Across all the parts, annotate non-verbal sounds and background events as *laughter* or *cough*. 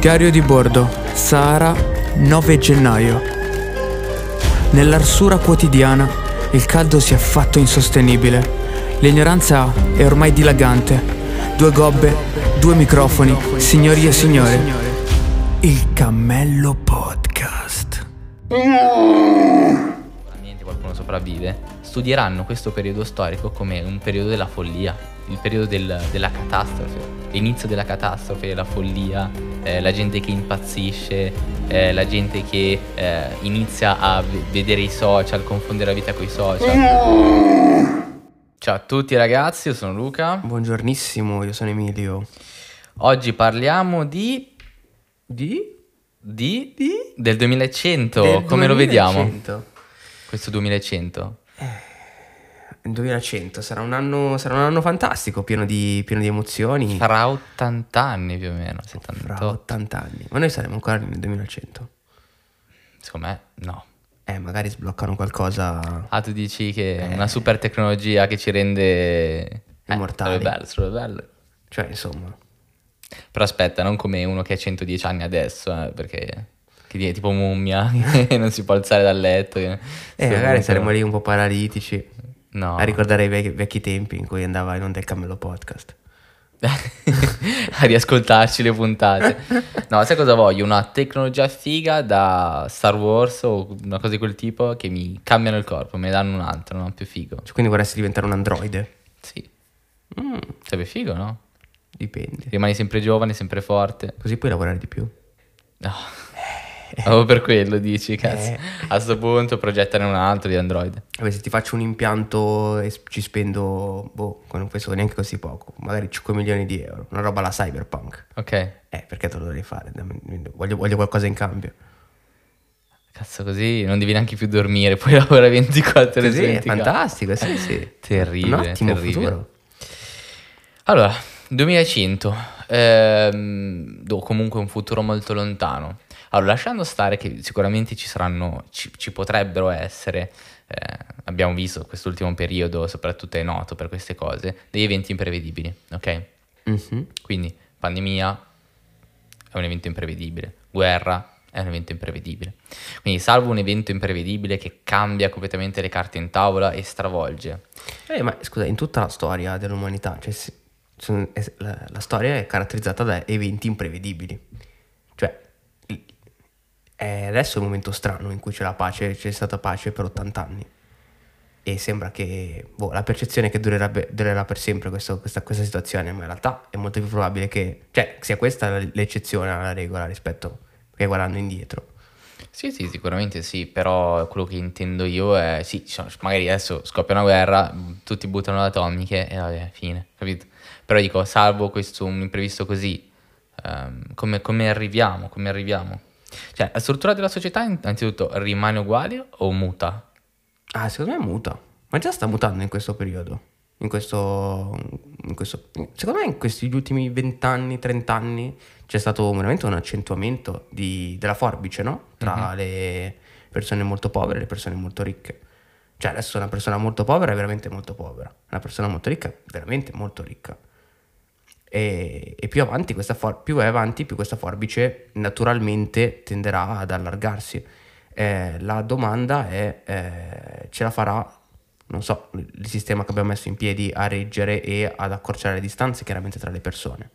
Diario di bordo, Sahara, 9 gennaio. Nell'arsura quotidiana il caldo si è fatto insostenibile. L'ignoranza è ormai dilagante. Due gobbe, due microfoni, signori e signore. Il Cammello Podcast. Niente, qualcuno sopravvive. Studieranno questo periodo storico come un periodo della follia, il periodo del- della catastrofe, l'inizio della catastrofe, la follia, eh, la gente che impazzisce, eh, la gente che eh, inizia a v- vedere i social, confondere la vita con i social. Ciao a tutti ragazzi, io sono Luca. Buongiornissimo, io sono Emilio. Oggi parliamo di... Di? di... del 2100. Del Come lo vediamo? 2100. Questo 2100. Il 2100 sarà un anno, sarà un anno fantastico, pieno di, pieno di emozioni. Fra 80 anni più o meno, Fra 78. 80 anni. Ma noi saremo ancora nel 2100. Secondo me no. Eh, magari sbloccano qualcosa. Ah, tu dici che è una super tecnologia che ci rende... Eh, Immortali. Sarebbe bello, sarebbe bello. Cioè, insomma. Però aspetta, non come uno che ha 110 anni adesso, eh, perché... Che è tipo mummia, *laughs* che non si può alzare dal letto. Eh, magari saremo lì un po' paralitici. No. A ricordare i vecchi, vecchi tempi in cui andava in onda il Cammello Podcast. *laughs* a riascoltarci le puntate. No, sai cosa voglio? Una tecnologia figa da Star Wars o una cosa di quel tipo che mi cambiano il corpo, me ne danno un altro, no? Più figo. Cioè, quindi vorresti diventare un androide? Sì, Mm, sarebbe figo, no? dipende. Rimani sempre giovane, sempre forte. Così puoi lavorare di più. No. Oh, per quello dici, cazzo. Eh. A sto punto progettane un altro di Android. Vabbè, se ti faccio un impianto e ci spendo, boh, non penso neanche così poco, magari 5 milioni di euro, una roba alla cyberpunk. Ok. Eh, perché te lo dovrei fare? Voglio, voglio qualcosa in cambio. Cazzo, così non devi neanche più dormire, puoi lavorare 24 ore su Così è 24. fantastico, sì, sì. *laughs* Terribile, Un ottimo terribile. futuro. Allora, 2100, ehm, comunque un futuro molto lontano. Allora, lasciando stare che sicuramente ci saranno, ci, ci potrebbero essere, eh, abbiamo visto quest'ultimo periodo, soprattutto è noto per queste cose, degli eventi imprevedibili, ok? Mhm. Quindi pandemia è un evento imprevedibile, guerra è un evento imprevedibile. Quindi salvo un evento imprevedibile che cambia completamente le carte in tavola e stravolge. Eh, ma scusa, in tutta la storia dell'umanità, cioè, la, la storia è caratterizzata da eventi imprevedibili. Il- è adesso è un momento strano in cui c'è la pace, c'è stata pace per 80 anni. E sembra che boh, la percezione che durerà per sempre questo- questa, questa situazione, ma in realtà è molto più probabile che, cioè, sia questa l'eccezione alla regola rispetto che guardando indietro. Sì, sì, sicuramente sì, però quello che intendo io è, sì, magari adesso scoppia una guerra, tutti buttano le atomiche e vabbè, fine, capito? Però dico, salvo questo un imprevisto così, ehm, come, come arriviamo, come arriviamo? Cioè, la struttura della società innanzitutto rimane uguale o muta? Ah, secondo me muta. Ma già sta mutando in questo periodo. In questo, in questo- secondo me in questi ultimi 20 anni, 30 anni c'è stato veramente un accentuamento di- della forbice, no? Tra le persone molto povere e le persone molto ricche. Cioè adesso una persona molto povera è veramente molto povera, una persona molto ricca è veramente molto ricca. E, e più avanti questa for- più è avanti, più questa forbice naturalmente tenderà ad allargarsi. Eh, la domanda è, eh, ce la farà, non so, il sistema che abbiamo messo in piedi a reggere e ad accorciare le distanze chiaramente tra le persone?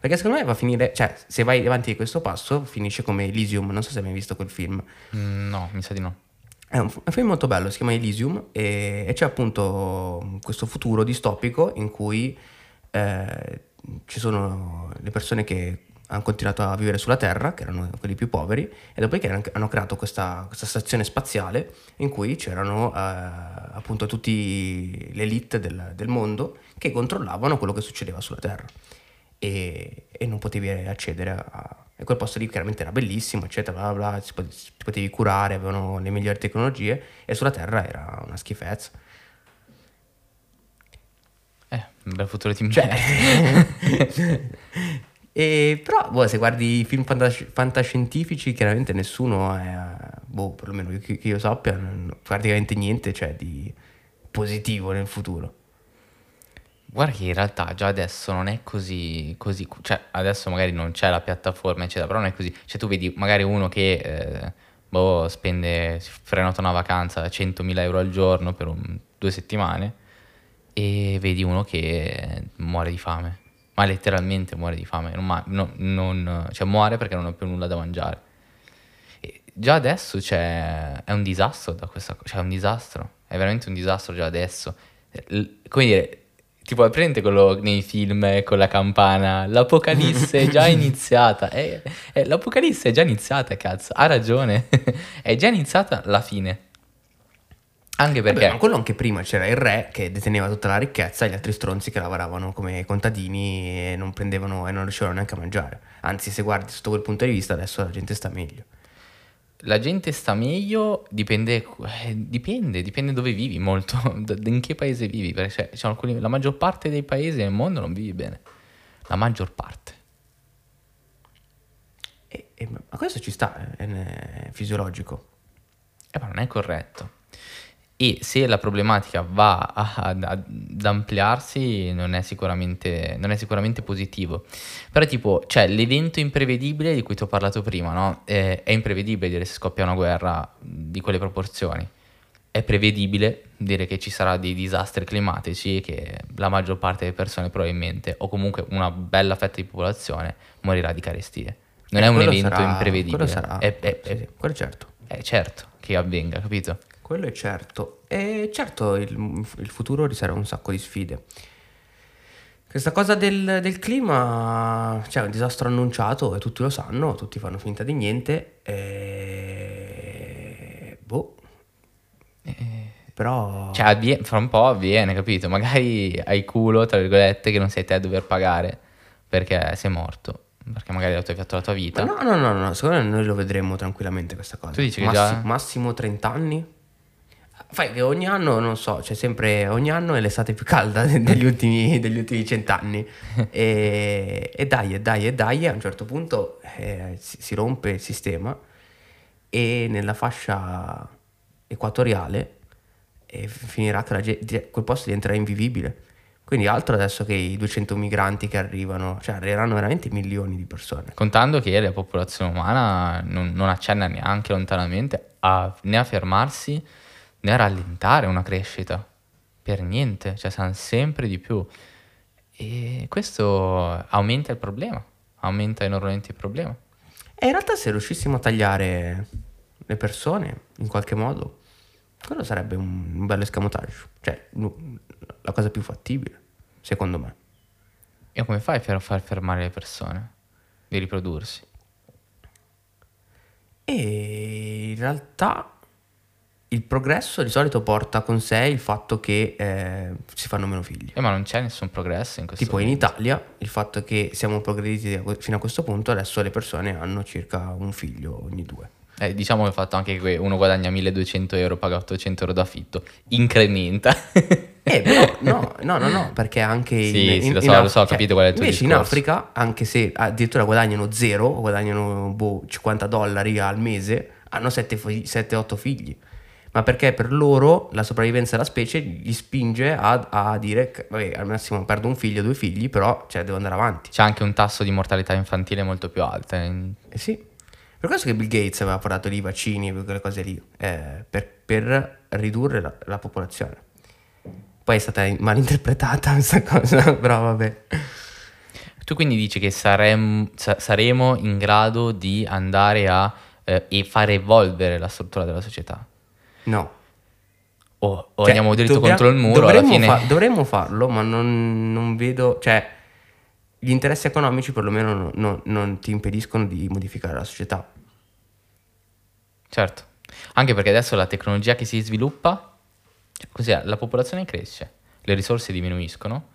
Perché secondo me va a finire, cioè se vai avanti di questo passo finisce come Elysium, non so se hai mai visto quel film. Mm, no, mi sa di no. È un, un film molto bello, si chiama Elysium e, e c'è appunto questo futuro distopico in cui eh, ci sono le persone che hanno continuato a vivere sulla Terra, che erano quelli più poveri, e dopodiché hanno, creato questa, questa stazione spaziale in cui c'erano eh, appunto tutti l'elite del, del mondo che controllavano quello che succedeva sulla Terra e, e non potevi accedere a... E quel posto lì chiaramente era bellissimo, eccetera, bla bla, bla, si potevi curare, avevano le migliori tecnologie e sulla Terra era una schifezza. Eh, un bel futuro di Cioè, *laughs* *laughs* e, però, boh, se guardi i film fantas- fantascientifici, chiaramente nessuno è, boh, perlomeno che, che io sappia, non- praticamente niente c'è di positivo nel futuro. Guarda che in realtà già adesso non è così, così, cioè adesso magari non c'è la piattaforma eccetera, però non è così, cioè tu vedi magari uno che eh, boh, spende, si prenota una vacanza da 100.000 euro al giorno per un- due settimane e vedi uno che muore di fame, ma letteralmente muore di fame, non, ma- no- non- cioè muore perché non ha più nulla da mangiare. E già adesso c'è, è un disastro da questa cosa, cioè è un disastro, è veramente un disastro già adesso. Come dire, tipo è presente quello nei film con la campana, l'apocalisse è già *laughs* iniziata, è- è- l'apocalisse è già iniziata, cazzo, ha ragione, *laughs* è già iniziata la fine. Anche perché... Vabbè, ma quello anche prima c'era il re che deteneva tutta la ricchezza e gli altri stronzi che lavoravano come contadini e non prendevano e non riuscivano neanche a mangiare. Anzi, se guardi sotto quel punto di vista, adesso la gente sta meglio. La gente sta meglio, dipende, eh, dipende, dipende dove vivi molto, *laughs* in che paese vivi, perché c'è- c'è alcuni- la maggior parte dei paesi nel mondo non vivi bene, la maggior parte. E- e- ma questo ci sta, è, è fisiologico. Eh, ma non è corretto. E se la problematica va a- ad, ad ampliarsi, non è, sicuramente, non è sicuramente positivo. Però, tipo, cioè, l'evento imprevedibile di cui ti ho parlato prima, no? Eh, è imprevedibile dire se scoppia una guerra di quelle proporzioni. È prevedibile dire che ci sarà dei disastri climatici e che la maggior parte delle persone probabilmente, o comunque una bella fetta di popolazione, morirà di carestie. Non Eh, è un evento sarà- imprevedibile. Quello sarà. È, è- è- quello certo. è certo che avvenga, capito? Quello è certo. E certo il, il futuro riserva un sacco di sfide. Questa cosa del, del clima, cioè è un disastro annunciato e tutti lo sanno, tutti fanno finta di niente. E... Boh. Però... Cioè, avvie- fra un po' avviene, capito? Magari hai culo, tra virgolette, che non sei te a dover pagare perché sei morto. Perché magari hai fatto la tua vita. Ma no, no, no, no, secondo me noi lo vedremo tranquillamente questa cosa. Tu dici che Massi- già- Massimo 30 anni? Fai che ogni anno, non so, c'è sempre, ogni anno è l'estate più calda *laughs* degli ultimi, degli ultimi cent'anni. E, e dai, e dai, e dai, a un certo punto eh, si, si rompe il sistema e nella fascia equatoriale eh, finirà che la quel posto diventerà invivibile. Quindi altro adesso che i 200 migranti che arrivano, cioè arriveranno veramente milioni di persone. Contando che la popolazione umana non, non accenna neanche lontanamente a, né a fermarsi né a rallentare una crescita. Per niente, cioè sanno sempre di più. E questo aumenta il problema, aumenta enormemente il problema. E in realtà se riuscissimo a tagliare le persone in qualche modo, quello sarebbe un, un bello escamotage. Cioè, la cosa più fattibile, secondo me. E come fai per far fermare le persone di riprodursi? E in realtà il progresso di solito porta con sé il fatto che eh, si fanno meno figli. Eh, ma non c'è nessun progresso in questo Tipo in momento. Italia, il fatto che siamo progrediti fino a questo punto, adesso le persone hanno circa un figlio ogni due. Eh, diciamo che il fatto anche che uno guadagna 1200 euro, paga 800 euro d'affitto, incrementa. Eh, *laughs* però no, no, no, no, perché anche Sì, in, sì, in- lo in so, lo Af- so, ho capito qual è il tuo Invece in discorso. Africa, anche se addirittura guadagnano zero, guadagnano boh, 50 dollari al mese, hanno 7-8 figli. Ma perché per loro la sopravvivenza della specie gli spinge a, a dire, vabbè, al massimo perdo un figlio, due figli, però cioè, devo andare avanti. C'è anche un tasso di mortalità infantile molto più alto. eh. Eh sì. Per questo che Bill Gates aveva portato lì i vaccini, quelle cose lì, eh, per, per ridurre la, la popolazione. Poi è stata mal interpretata *laughs* questa cosa, però vabbè. Tu quindi dici che sarem- sa- saremo in grado di andare a eh, e fare evolvere la struttura della società? No. O, o Cioè, andiamo dritto dobbia- contro il muro alla dovremmo fine? fa- dovremmo farlo, ma non, non vedo... Cioè, gli interessi economici perlomeno non, non- non ti impediscono di modificare la società. Certo, anche perché adesso la tecnologia che si sviluppa, cioè, cos'è? La popolazione cresce, le risorse diminuiscono,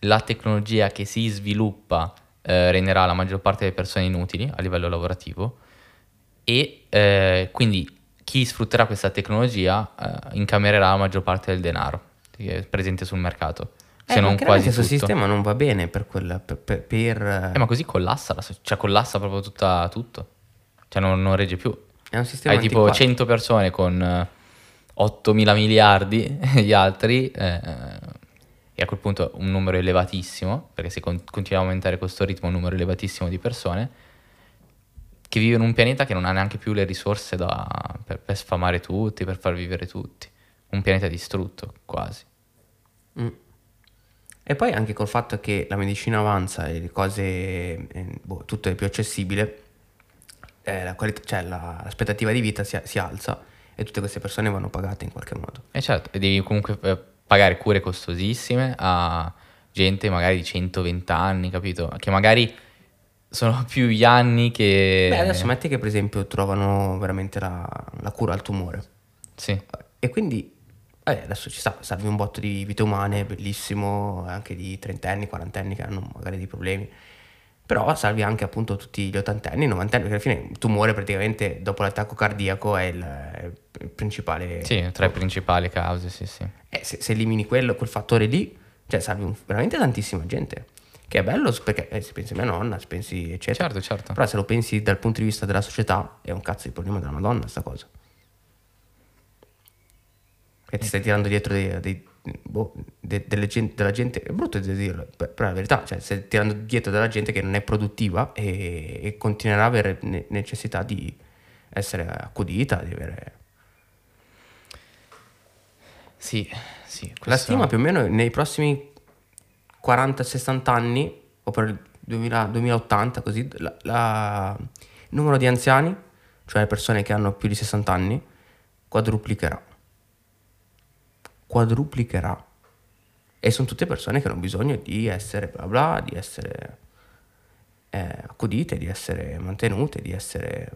la tecnologia che si sviluppa eh, renderà la maggior parte delle persone inutili a livello lavorativo e eh, quindi chi sfrutterà questa tecnologia eh, incamererà la maggior parte del denaro presente sul mercato, se Eh, ma non quasi questo tutto. sistema non va bene per quella... Per, per- per- Eh, ma così collassa, la cioè collassa proprio tutta, tutto, cioè non, non regge più. è un sistema Hai tipo antiquato. 100 persone con eh, 8 mila miliardi, *laughs* gli altri eh, e a quel punto un numero elevatissimo, perché se con- continua a aumentare questo ritmo un numero elevatissimo di persone, che vive in un pianeta che non ha neanche più le risorse da, per, per sfamare tutti, per far vivere tutti. Un pianeta distrutto, quasi. Mm. E poi anche col fatto che la medicina avanza e le cose, eh, boh, tutto è più accessibile, eh, la qualità, cioè la- l'aspettativa di vita si, si alza e tutte queste persone vanno pagate in qualche modo. E certo, e devi comunque eh, pagare cure costosissime a gente magari di 120 anni, capito? Che magari sono più gli anni che... Beh, adesso metti che per esempio trovano veramente la, la cura al tumore Sì, e quindi eh, adesso ci sta, salvi un botto di vite umane, bellissimo, anche di trentenni, quarantenni che hanno magari dei problemi. Però salvi anche appunto tutti gli ottantenni, novantenni, perché alla fine il tumore praticamente dopo l'attacco cardiaco è il, il principale... sì, tra le principali cause, sì, sì. Eh, se, se elimini quello, quel fattore lì, cioè salvi un- veramente tantissima gente. Che è bello perché eh, se pensi a mia nonna, se pensi eccetera. Certo, certo. Però se lo pensi dal punto di vista della società è un cazzo di problema della Madonna sta cosa. Che ti stai tirando dietro dei, dei- boh, de- della gente, è brutto di dirlo, per- però è la verità, cioè stai tirando dietro della gente che non è produttiva e, e continuerà a avere ne- necessità di essere accudita, di avere... Sì, sì. La stima più o meno nei prossimi 40-60 anni, o per il 2000 2080 così, la- la- il numero di anziani, cioè le persone che hanno più di 60 anni, quadruplicherà. Quadruplicherà. E sono tutte persone che hanno bisogno di essere bla bla, di essere eh, accudite, di essere mantenute, di essere...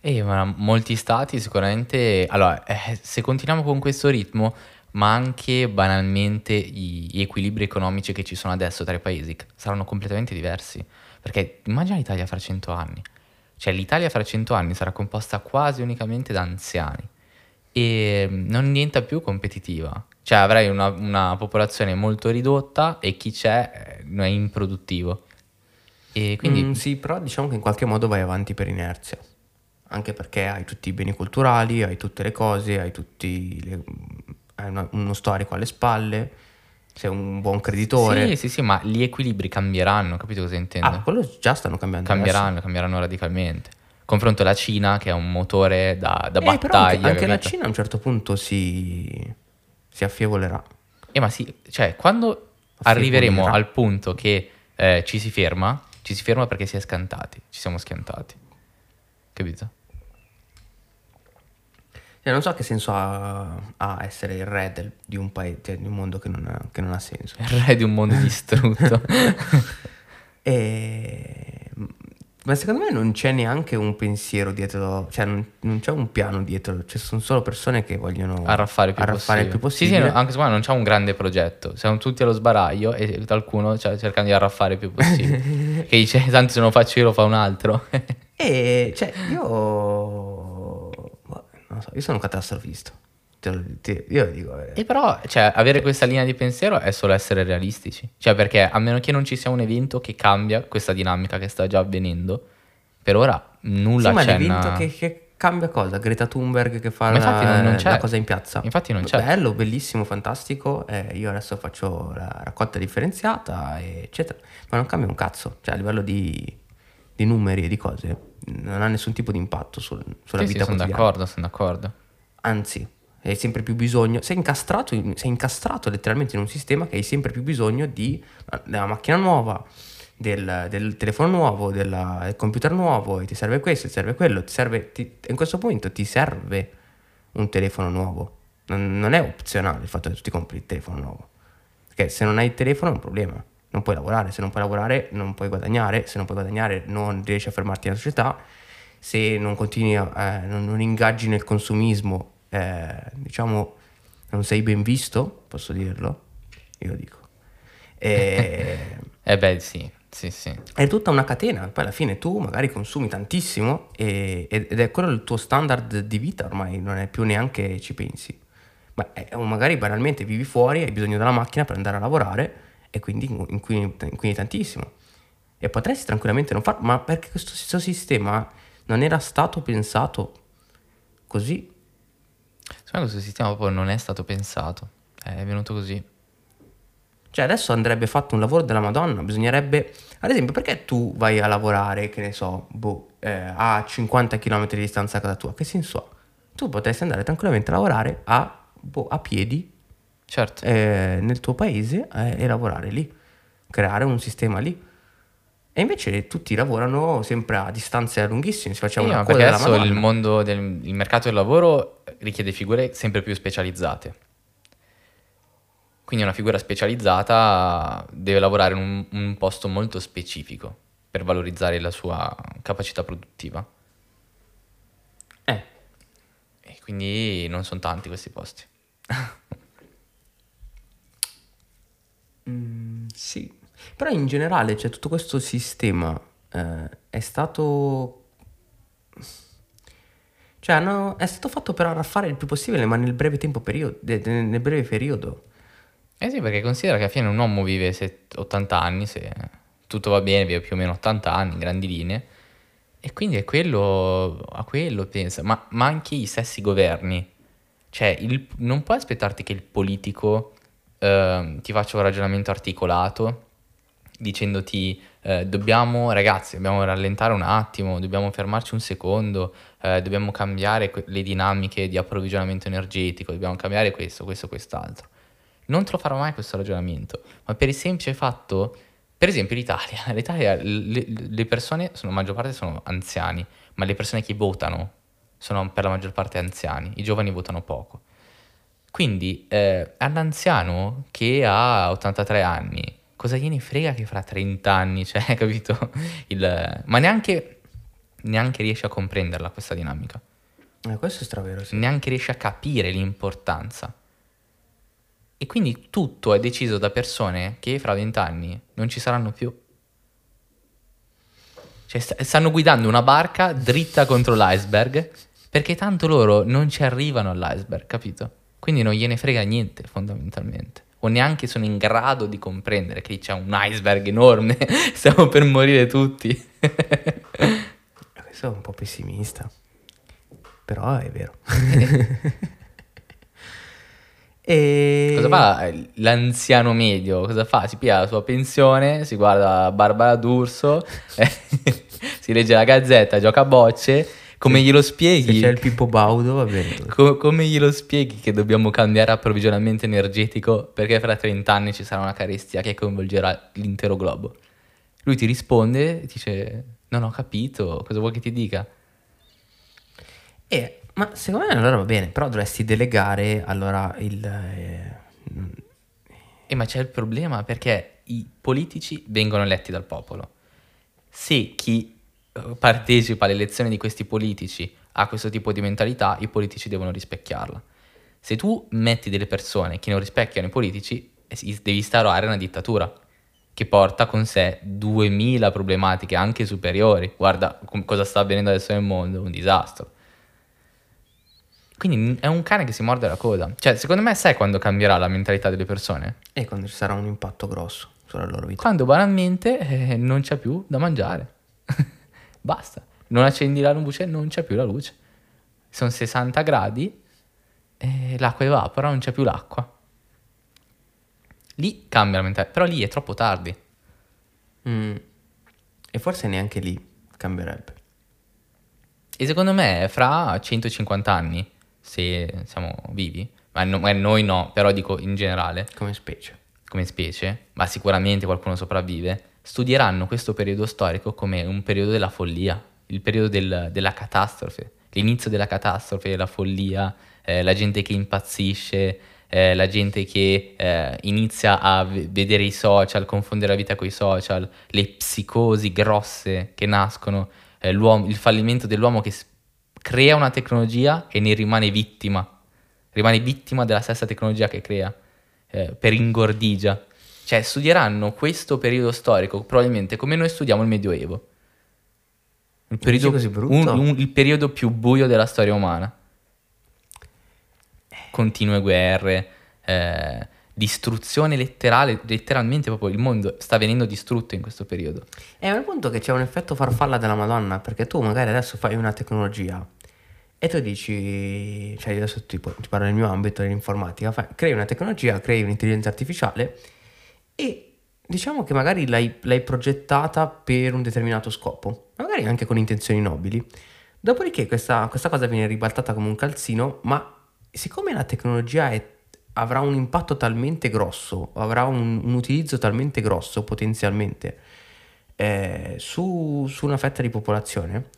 Eh, ma molti stati sicuramente... Allora, eh, se continuiamo con questo ritmo, ma anche banalmente gli, equilibri economici che ci sono adesso tra i paesi saranno completamente diversi. Perché immagina l'Italia fra 100 anni. Cioè l'Italia fra 100 anni sarà composta quasi unicamente da anziani e non diventa più competitiva. Cioè avrai una, una popolazione molto ridotta e chi c'è eh, è improduttivo. E quindi... Mm, sì, però diciamo che in qualche modo vai avanti per inerzia. Anche perché hai tutti i beni culturali, hai tutte le cose, hai tutti le- hai una- uno storico alle spalle, sei un buon creditore. Sì, sì, sì, ma gli equilibri cambieranno, capito cosa intendo? Ah, quello già stanno cambiando. cambieranno, cambieranno radicalmente. Confronto la Cina, che è un motore da, da adesso. Eh, battaglia. anche, anche la? Cina a un certo punto si, si affievolerà. Eh, ma sì, cioè, quando arriveremo al punto che eh, ci si ferma, ci si ferma perché si è scantati, ci siamo schiantati. Capito? Cioè, non so che senso ha, ha essere il re del- di un paese, di un mondo che non ha, che non ha senso. Il re di un mondo distrutto. *laughs* E... Ma secondo me non c'è neanche un pensiero dietro, cioè non, non c'è un piano dietro, cioè sono solo persone che vogliono arraffare il più arraffare possibile. il più Sì, sì, possibile. no, anche secondo me non c'è un grande progetto. Siamo tutti allo sbaraglio e qualcuno cioè, cercando di arraffare il più possibile. *laughs* che dice, tanto se non lo faccio io lo fa un altro. E cioè io, non so, io sono un catastrofista. Io dico. eh. E però, cioè, avere questa linea di pensiero è solo essere realistici. Cioè, perché a meno che non ci sia un evento che cambia questa dinamica che sta già avvenendo, per ora nulla Sì, ma c'è. l'evento che, che cambia cosa? Greta Thunberg che fa Ma la, non- non c'è. la cosa in piazza. Infatti non c'è. Bello, bellissimo, fantastico. eh, io adesso faccio la raccolta differenziata, eccetera. Ma non cambia un cazzo. Cioè, a livello di, di numeri e di cose, non ha nessun tipo di impatto sul- sulla Sì, sì, vita sono quotidiana. d'accordo, sono d'accordo. Anzi, hai sempre più bisogno, sei incastrato, in- sei incastrato letteralmente in un sistema che hai sempre più bisogno di della macchina nuova, del, del telefono nuovo, della- del computer nuovo, e ti serve questo, ti serve quello, ti serve, ti- in questo momento ti serve un telefono nuovo. Non, non è opzionale il fatto che tu ti compri il telefono nuovo. Perché se non hai il telefono è un problema. Non puoi lavorare, se non puoi lavorare non puoi guadagnare, se non puoi guadagnare non riesci a fermarti nella società, se non continui a, eh, non, non ingaggi nel consumismo, eh, diciamo, non sei ben visto, posso dirlo? Io lo dico. E, *laughs* Eh beh, sì, sì, sì. è tutta una catena, poi alla fine tu magari consumi tantissimo e- ed è quello il tuo standard di vita ormai, non è più neanche ci pensi. Ma è- o magari banalmente vivi fuori, hai bisogno della macchina per andare a lavorare e quindi inquini, inquini tantissimo. E potresti tranquillamente non farlo, ma perché questo sistema non era stato pensato così. Secondo me questo sistema proprio non è stato pensato. È venuto così. Cioè adesso andrebbe fatto un lavoro della Madonna, bisognerebbe, ad esempio, perché tu vai a lavorare, che ne so, boh, eh, a 50 km di distanza da casa tua? Che senso ha? Tu potresti andare tranquillamente a lavorare a, boh, a piedi Certo. eh, nel tuo paese eh, e lavorare lì, creare un sistema lì. E invece tutti lavorano sempre a distanze lunghissime, si faceva Sì, una coda perché adesso il mondo del il mercato del lavoro richiede figure sempre più specializzate. Quindi una figura specializzata deve lavorare in un, un posto molto specifico per valorizzare la sua capacità produttiva. Eh, E quindi non sono tanti questi posti. *laughs* Mm, sì, però in generale, cioè, tutto questo sistema eh, è stato... Cioè, hanno- è stato fatto per fare il più possibile, ma nel breve tempo periodo, nel breve periodo. Eh sì, perché considera che alla fine un uomo vive set- 80 anni, se tutto va bene, vive più o meno 80 anni, in grandi linee, e quindi è quello, a quello pensa, ma, ma anche i stessi governi. Cioè, il- non puoi aspettarti che il politico ehm, ti faccia un ragionamento articolato dicendoti eh, dobbiamo, ragazzi, dobbiamo rallentare un attimo, dobbiamo fermarci un secondo, eh, dobbiamo cambiare que- le dinamiche di approvvigionamento energetico, dobbiamo cambiare questo, questo, quest'altro. Non te lo farò mai questo ragionamento, ma per il semplice fatto, per esempio *laughs* l'Italia, l'Italia, le, le persone, sono, la maggior parte sono anziani, ma le persone che votano sono per la maggior parte anziani, i giovani votano poco. Quindi eh, all'anziano che ha 83 anni, cosa gliene frega che fra 30 anni, *laughs* cioè, capito? Il- ma neanche, neanche riesce a comprenderla questa dinamica, Eh, questo è stravero, sì. neanche riesce a capire l'importanza. E quindi tutto è deciso da persone che fra 20 anni non ci saranno più. Cioè, st- stanno guidando una barca dritta contro l'iceberg perché tanto loro non ci arrivano all'iceberg, capito? Quindi non gliene frega niente, fondamentalmente. O neanche sono in grado di comprendere che c'è un iceberg enorme, *laughs* stiamo per morire tutti. *laughs* Questo è un po' pessimista, però è vero. *laughs* e... Cosa fa l'anziano medio? Cosa fa? Si piglia la sua pensione, si guarda Barbara D'Urso, si legge la gazzetta, gioca a bocce. Come glielo Se spieghi? c'è il Pippo Baudo va bene. *laughs* Co- come glielo spieghi che dobbiamo cambiare approvvigionamento energetico perché fra 30 anni ci sarà una carestia che coinvolgerà l'intero globo? Lui ti risponde e dice: Non ho capito, cosa vuoi che ti dica? Eh, ma secondo me allora va bene, però dovresti delegare allora il... eh, E ma c'è il problema perché i politici vengono eletti dal popolo. Se chi eh, partecipa alle elezioni di questi politici ha questo tipo di mentalità, i politici devono rispecchiarla. Se tu metti delle persone che non rispecchiano i politici, eh, devi instaurare una dittatura che porta con sé 2000 problematiche anche superiori. Guarda com- cosa sta avvenendo adesso nel mondo, un disastro. Quindi è un cane che si morde la coda. Cioè, secondo me, sai quando cambierà la mentalità delle persone? E quando ci sarà un impatto grosso sulla loro vita. Quando banalmente eh, non c'è più da mangiare. *laughs* Basta. Non accendi la luce, non c'è più la luce. Sono 60 gradi e l'acqua evapora, non c'è più l'acqua. Lì cambia la mentalità, però lì è troppo tardi. Mm. E forse neanche lì cambierebbe. E secondo me fra 150 anni, se siamo vivi, ma no- noi no, però dico in generale, Come specie. come specie, ma sicuramente qualcuno sopravvive, studieranno questo periodo storico come un periodo della follia, il periodo del- della catastrofe, l'inizio della catastrofe, la follia, eh, la gente che impazzisce, eh, la gente che eh, inizia a v- vedere i social, confondere la vita con i social, le psicosi grosse che nascono, eh, il fallimento dell'uomo che s- crea una tecnologia e ne rimane vittima, rimane vittima della stessa tecnologia che crea eh, per ingordigia. Cioè, studieranno questo periodo storico probabilmente come noi studiamo il Medioevo. Il periodo, un- un- il periodo più buio della storia umana. Continue guerre, eh, distruzione letterale, letteralmente proprio il mondo sta venendo distrutto in questo periodo. È un punto che c'è un effetto farfalla della Madonna, perché tu magari adesso fai una tecnologia e tu dici, cioè io adesso tipo, ti parlo del mio ambito dell'informatica, fai- crei una tecnologia, crei un'intelligenza artificiale e diciamo che magari l'hai, l'hai progettata per un determinato scopo, magari anche con intenzioni nobili. Dopodiché questa, questa cosa viene ribaltata come un calzino, ma siccome la tecnologia è, avrà un impatto talmente grosso, avrà un, un utilizzo talmente grosso potenzialmente eh, su, su, una fetta di popolazione,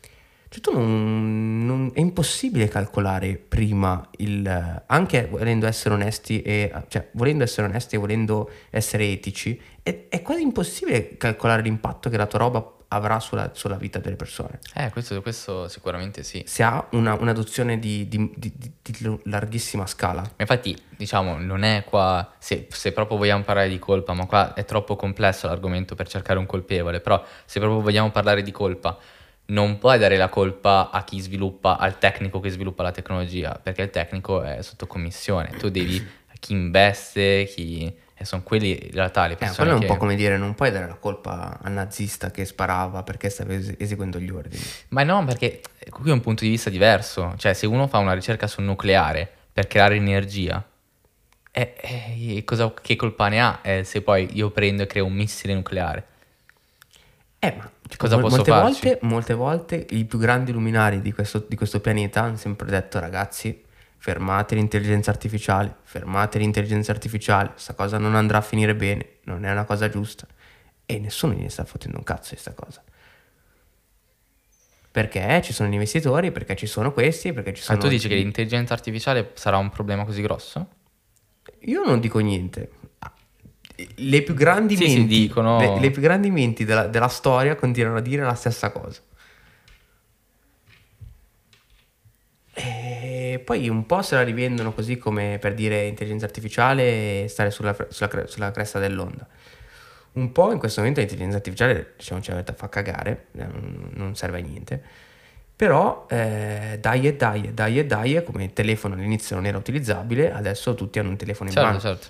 cioè tu non, non, è impossibile calcolare prima il, anche volendo essere onesti e, cioè, volendo essere onesti e volendo essere etici, è, è quasi impossibile calcolare l'impatto che la tua roba avrà sulla, sulla vita delle persone. Eh, questo, questo sicuramente sì. Se ha una, un'adozione di, di, di, di, larghissima scala. Infatti, diciamo, non è qua, se, se, proprio vogliamo parlare di colpa, ma qua è troppo complesso l'argomento per cercare un colpevole, però se proprio vogliamo parlare di colpa, non puoi dare la colpa a chi sviluppa, al tecnico che sviluppa la tecnologia, perché il tecnico è sotto commissione, tu devi, a chi investe, chi e sono quelli in realtà le persone. Eh, quello è un che... po' come dire: non puoi dare la colpa al nazista che sparava perché stava es- eseguendo gli ordini. Ma no, perché qui è un punto di vista diverso. Cioè, se uno fa una ricerca sul nucleare per creare energia, eh, eh, cosa, che colpa ne ha eh, se poi io prendo e creo un missile nucleare? Eh, ma cosa mol- posso molte Volte, molte volte i più grandi luminari di questo, di questo pianeta hanno sempre detto, ragazzi fermate l'intelligenza artificiale, fermate l'intelligenza artificiale, questa cosa non andrà a finire bene, non è una cosa giusta. E nessuno gliene sta fottendo un cazzo di questa cosa. Perché ci sono gli investitori, perché ci sono questi, perché ci sono... Ma tu dici che l'intelligenza artificiale sarà un problema così grosso? Io non dico niente. Le più grandi sì, menti, dicono... le, le, più grandi menti della, della storia continuano a dire la stessa cosa. E poi un po' se la rivendono così come per dire intelligenza artificiale e stare sulla, sulla, sulla cresta dell'onda. Un po' in questo momento l'intelligenza artificiale, diciamo, la verità, fa cagare, eh, non serve a niente. Però eh, dai e dai e dai e dai, come il telefono all'inizio non era utilizzabile, adesso tutti hanno un telefono in certo, mano. Certo.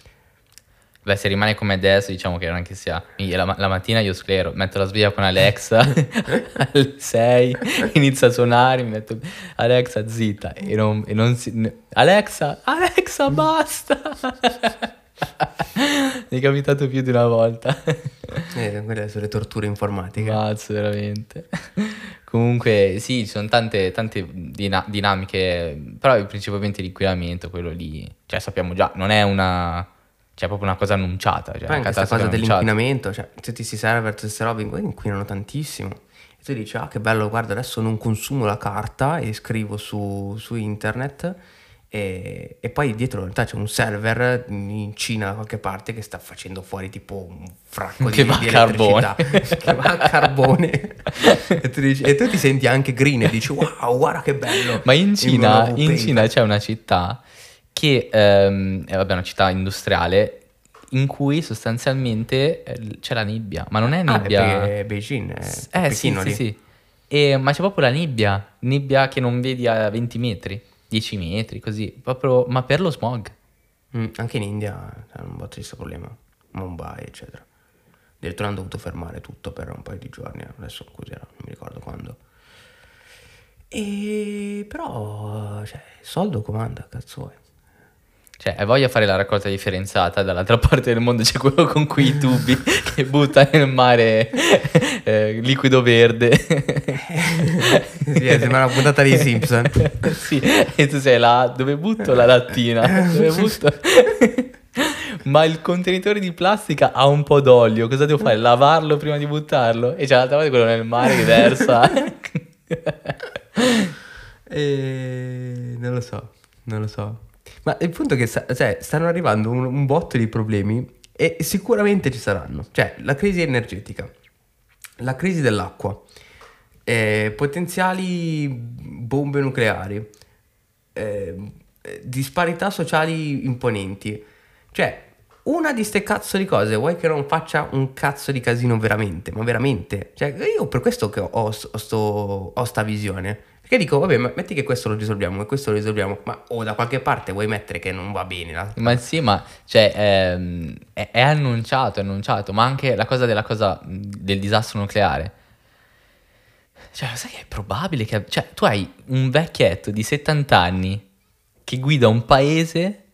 Beh, se rimane come adesso, diciamo che non che sia. La, la, mattina io sclero, metto la sveglia con Alexa *laughs* alle 6, inizia a suonare, mi metto Alexa zitta e non, e non si. Alexa, Alexa, basta! *laughs* Mi è capitato più di una volta. Eh, quelle sono le torture informatiche. Mazzo, veramente. Comunque, sì, ci sono tante, tante dina- dinamiche, però principalmente l'inquinamento, quello lì, cioè sappiamo già, non è una cioè, proprio una cosa annunciata. Cioè, Poi questa cosa dell'inquinamento, cioè, tutti questi server, tutte queste robe, inquinano tantissimo. E tu dici, ah, che bello, guarda, adesso non consumo la carta e scrivo su, su internet. E, e, poi dietro in realtà c'è un server in Cina da qualche parte che sta facendo fuori tipo un fracco che di, va di carbone. *laughs* che va a carbone *laughs* e, tu dici, e, tu ti senti anche green e dici wow guarda che bello ma in Cina, in Cina c'è una città che ehm, è vabbè, una città industriale in cui sostanzialmente eh, c'è la nebbia, ma non è ah, nebbia... Ah, è Beijing, è eh sì, sì, sì. E, ma c'è proprio la nebbia, nebbia che non vedi a 20 metri, 10 metri, così, proprio, ma per lo smog. Mm, anche in India c'è un botto di problema, Mumbai, eccetera. Addirittura hanno dovuto fermare tutto per un paio di giorni, adesso cos'era, non mi ricordo quando. E però, cioè, il soldo comanda, cazzo è. Cioè, hai voglia di fare la raccolta differenziata, dall'altra *laughs* parte del mondo c'è quello con cui i tubi *laughs* che butta nel mare eh, liquido verde. sì, sembra una puntata di Simpson. *laughs* sì, e tu sei là, dove butto la lattina? Dove butto? Ma il contenitore di plastica ha un po' d'olio, cosa devo fare? Lavarlo prima di buttarlo? E c'è l'altra parte quello nel mare che versa. e... Non lo so, non lo so. Ma il punto è che cioè, stanno arrivando un, un botto di problemi e sicuramente ci saranno. Cioè, la crisi energetica, la crisi dell'acqua, eh, potenziali bombe nucleari, eh, disparità sociali imponenti. Cioè, una di ste cazzo di cose, vuoi che non faccia un cazzo di casino veramente, ma veramente? Cioè, io per questo che ho, ho, sto, ho sta visione. Che dico, vabbè, metti che questo lo risolviamo e questo lo risolviamo, ma o da qualche parte vuoi mettere che non va bene? La... Ma sì, ma cioè, ehm, è, è, annunciato, è annunciato, ma anche la cosa della cosa del disastro nucleare. Cioè, sai che è probabile che... Cioè, tu hai un vecchietto di 70 anni che guida un paese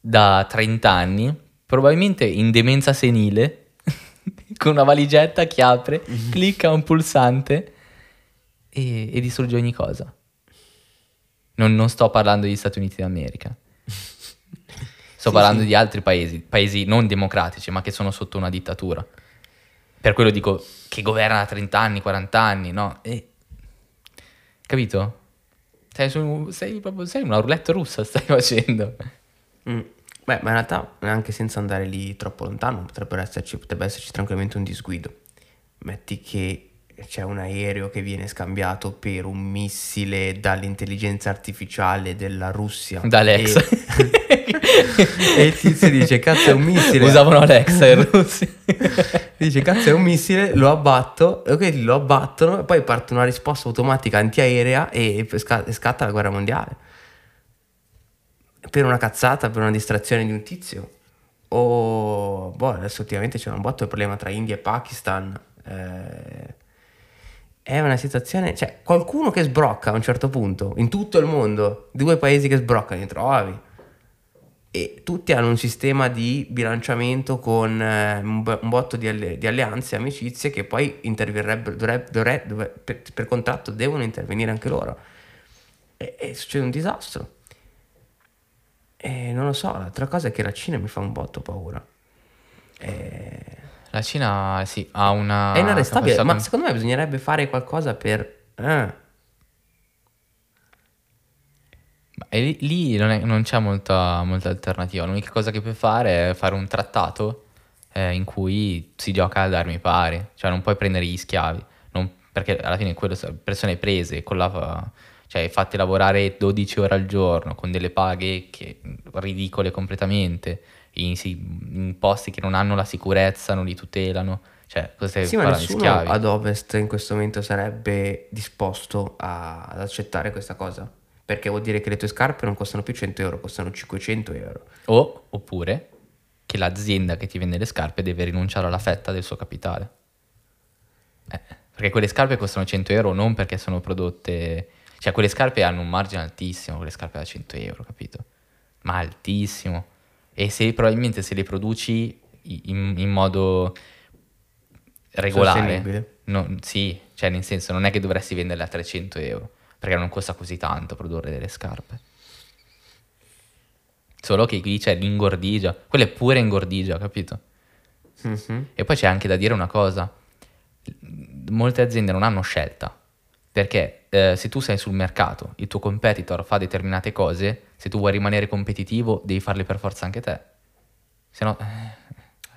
da 30 anni, probabilmente in demenza senile, *laughs* con una valigetta che apre, clicca un pulsante e, e distrugge ogni cosa. Non, non sto parlando degli Stati Uniti d'America. *laughs* Sto Sì, parlando sì. di altri paesi, paesi non democratici, ma che sono sotto una dittatura. Per quello dico che governa da 30 anni, 40 anni, no? E... Capito? Sei, su- sei proprio sei una roulette russa, stai *laughs* facendo. Mm. Beh, ma in realtà anche senza andare lì troppo lontano potrebbero esserci, potrebbe esserci tranquillamente un disguido. Metti che c'è un aereo che viene scambiato per un missile dall'intelligenza artificiale della Russia. Da Alexa. E, *laughs* *laughs* e il tizio dice, cazzo è un missile. Usavano Alexa in *laughs* Russia. Dice, cazzo è un missile, lo abbatto, e quindi lo abbattono e poi parte una risposta automatica antiaerea e scatta la guerra mondiale. Per una cazzata, per una distrazione di un tizio. O, boh, adesso ultimamente c'è un botto di problema tra India e Pakistan. Eh, è una situazione, cioè qualcuno che sbrocca a un certo punto, in tutto il mondo, due paesi che sbroccano, li trovavi e tutti hanno un sistema di bilanciamento con eh, un, bo- un botto di, alle- di alleanze amicizie che poi interverrebbero, dovrebbe- dovre- dove- per, per contratto devono intervenire anche loro. E, e succede un disastro. E non lo so, l'altra cosa è che la Cina mi fa un botto paura. E- La Cina, sì, ha una... è inarrestabile, ma con- secondo me bisognerebbe fare qualcosa per... eh, Ma e lì, non, è- non c'è molta, molta alternativa. L'unica cosa che puoi fare è fare un trattato eh, in cui si gioca ad armi pari. Cioè non puoi prendere gli schiavi. non- perché alla fine quello persone prese, con la, cioè fatti lavorare 12 ore al giorno con delle paghe che, ridicole completamente, in, in posti che non hanno la sicurezza, non li tutelano. Cioè, cosa Sì, ma nessuno schiavi? ad ovest in questo momento sarebbe disposto a- ad accettare questa cosa. Perché vuol dire che le tue scarpe non costano più 100 euro, costano 500 euro. O, oppure, che l'azienda che ti vende le scarpe deve rinunciare alla fetta del suo capitale. Eh, perché quelle scarpe costano 100 euro non perché sono prodotte... Cioè, quelle scarpe hanno un margine altissimo, quelle scarpe da 100 euro, capito? Ma altissimo. E se probabilmente se le produci in, in modo regolare... No- sì, cioè nel senso non è che dovresti venderle a 300 euro, perché non costa così tanto produrre delle scarpe. Solo che qui c'è l'ingordigia, quella è pure ingordigia, capito? Mhm. E poi c'è anche da dire una cosa, molte aziende non hanno scelta, perché eh, se tu sei sul mercato, il tuo competitor fa determinate cose, se tu vuoi rimanere competitivo devi farle per forza anche te. Se no... eh,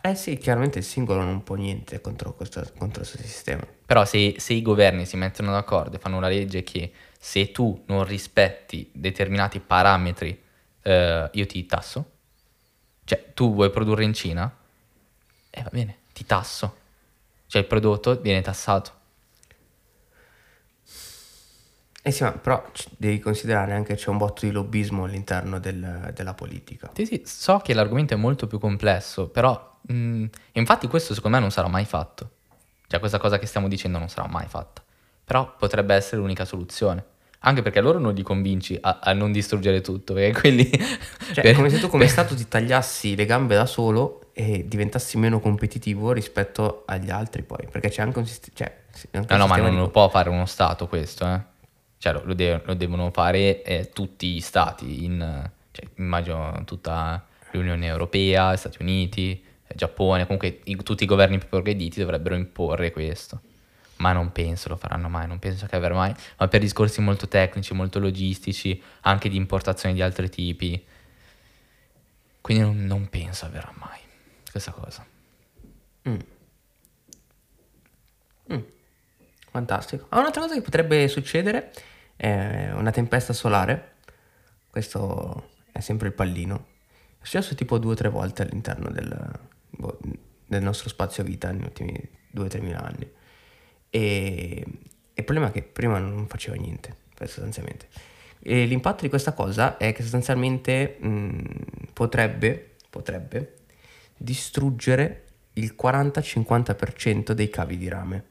Eh sì, chiaramente il singolo non può niente contro questo, contro questo sistema. Però se, se i governi si mettono d'accordo e fanno una legge che se tu non rispetti determinati parametri, eh, io ti tasso, cioè tu vuoi produrre in Cina, e va bene, ti tasso. Cioè il prodotto viene tassato. Eh sì, ma però devi considerare anche che c'è un botto di lobbismo all'interno del- della politica. Sì, sì, so che l'argomento è molto più complesso, però mh, infatti questo secondo me non sarà mai fatto. Cioè questa cosa che stiamo dicendo non sarà mai fatta. Però potrebbe essere l'unica soluzione. Anche perché loro non li convinci a, a non distruggere tutto, perché quelli... *laughs* Cioè, per- come se tu come per- Stato ti tagliassi le gambe da solo e diventassi meno competitivo rispetto agli altri poi. Perché c'è anche un, sist- cioè, anche No, un no, ma sistema non di- lo può fare uno Stato questo, eh. Cioè, lo, de- lo devono fare eh, tutti gli Stati, in, cioè, immagino tutta l'Unione Europea, Stati Uniti, eh, Giappone, comunque i- tutti i governi più progrediti dovrebbero imporre questo. Ma non penso lo faranno mai, non penso che avrà mai, ma per discorsi molto tecnici, molto logistici, anche di importazione di altri tipi. Quindi non, non penso avverrà mai questa cosa. Mm. Mm. Fantastico. Ah, un'altra cosa che potrebbe succedere è una tempesta solare. Questo è sempre il pallino. È successo tipo due o tre volte all'interno del, boh, del nostro spazio vita negli ultimi due o tre mila anni. E il problema è che prima non faceva niente, sostanzialmente. E l'impatto di questa cosa è che sostanzialmente mh, potrebbe, potrebbe distruggere il 40-50% dei cavi di rame.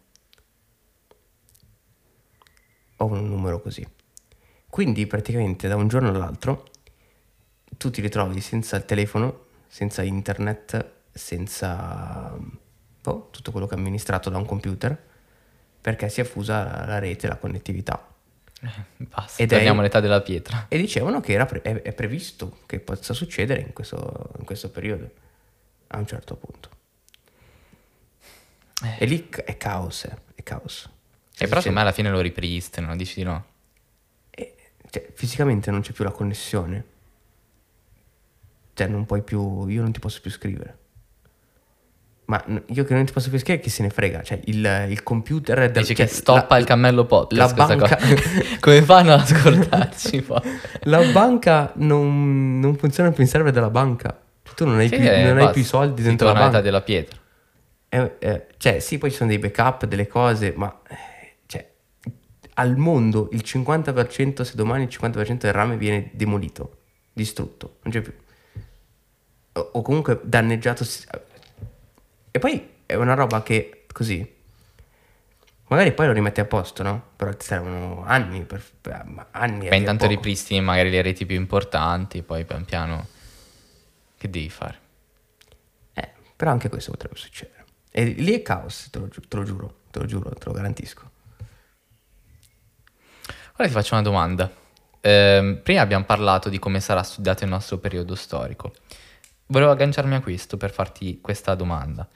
Ho un numero così. Quindi praticamente da un giorno all'altro tu ti ritrovi senza il telefono, senza internet, senza elettrico, tutto quello che è amministrato da un computer, perché si è fusa la, la rete, la connettività. Basta, Ed è- torniamo all'età della pietra. E dicevano che era pre- è, è previsto che possa succedere in questo, in questo periodo, a un certo punto. E lì è caos, eh, è caos. E però secondo me alla fine lo ripristinano, dici di no? E, cioè, fisicamente non c'è più la connessione. Cioè, non puoi più. Io non ti posso più scrivere. Ma io che non ti posso più scrivere, chi se ne frega? Cioè, il, il computer. Del, Dici cioè, che stoppa la- il cammello podcast la banca-. *laughs* Come fanno ad ascoltarci poi? *laughs* La banca non, non funziona più in server della banca. Tu non hai, Sì, più, eh, non hai più i soldi dentro la banca. della pietra. Eh, eh, cioè, sì, poi ci sono dei backup, delle cose, ma eh, al mondo il 50%, se domani il 50% del rame viene demolito, distrutto, non c'è più. O, o comunque danneggiato. E poi è una roba che così. Magari poi lo rimetti a posto, no? Però ti servono anni per. anni. Beh, intanto ripristini magari le reti più importanti, poi pian piano... Che devi fare? Eh, però anche questo potrebbe succedere. E lì è caos, te lo, giu- te lo giuro, te lo giuro, te lo garantisco. Ora ti faccio una domanda. Ehm, prima abbiamo parlato di come sarà studiato il nostro periodo storico. Volevo agganciarmi a questo per farti questa domanda.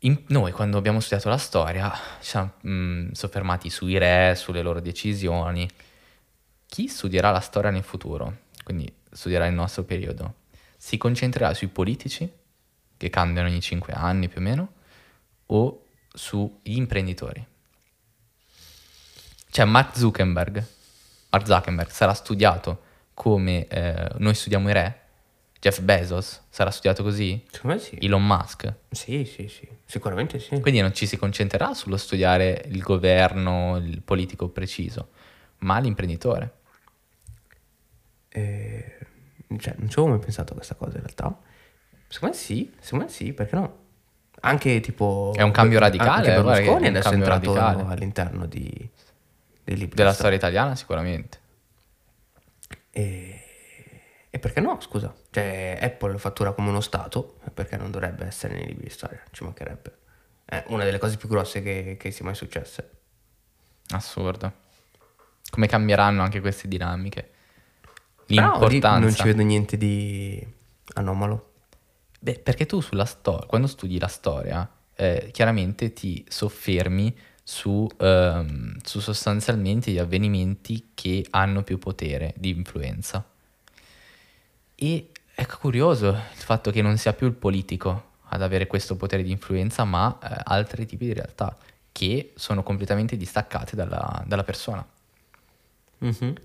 In- noi quando abbiamo studiato la storia ci siamo mm, soffermati sui re, sulle loro decisioni. Chi studierà la storia nel futuro, quindi studierà il nostro periodo, si concentrerà sui politici, che cambiano ogni 5 anni più o meno, o sugli imprenditori? Cioè Mark Zuckerberg, Mark Zuckerberg sarà studiato come eh, noi studiamo i re? Jeff Bezos sarà studiato così? Secondo me sì. Elon Musk? Sì, sì, sì, sicuramente sì. Quindi non ci si concentrerà sullo studiare il governo, il politico preciso, ma l'imprenditore. Eh, cioè, non ci avevo mai pensato a questa cosa in realtà. Secondo me sì, secondo me sì, perché no? Anche tipo... È un cambio radicale, Anche è Berlusconi un adesso è entrato radicale. all'interno di, Della storia italiana sicuramente. E, e perché no, scusa? Cioè, Apple fattura come uno Stato, perché non dovrebbe essere nei libri di storia? Ci mancherebbe. È una delle cose più grosse che, che sia mai successe. Assurdo. Come cambieranno anche queste dinamiche? Però L'importanza. non ci vedo niente di anomalo. Beh, perché tu sulla storia, quando studi la storia, eh, chiaramente ti soffermi su, ehm, su sostanzialmente gli avvenimenti che hanno più potere di influenza. E è curioso il fatto che non sia più il politico ad avere questo potere di influenza, ma eh, altri tipi di realtà che sono completamente distaccate dalla, dalla persona.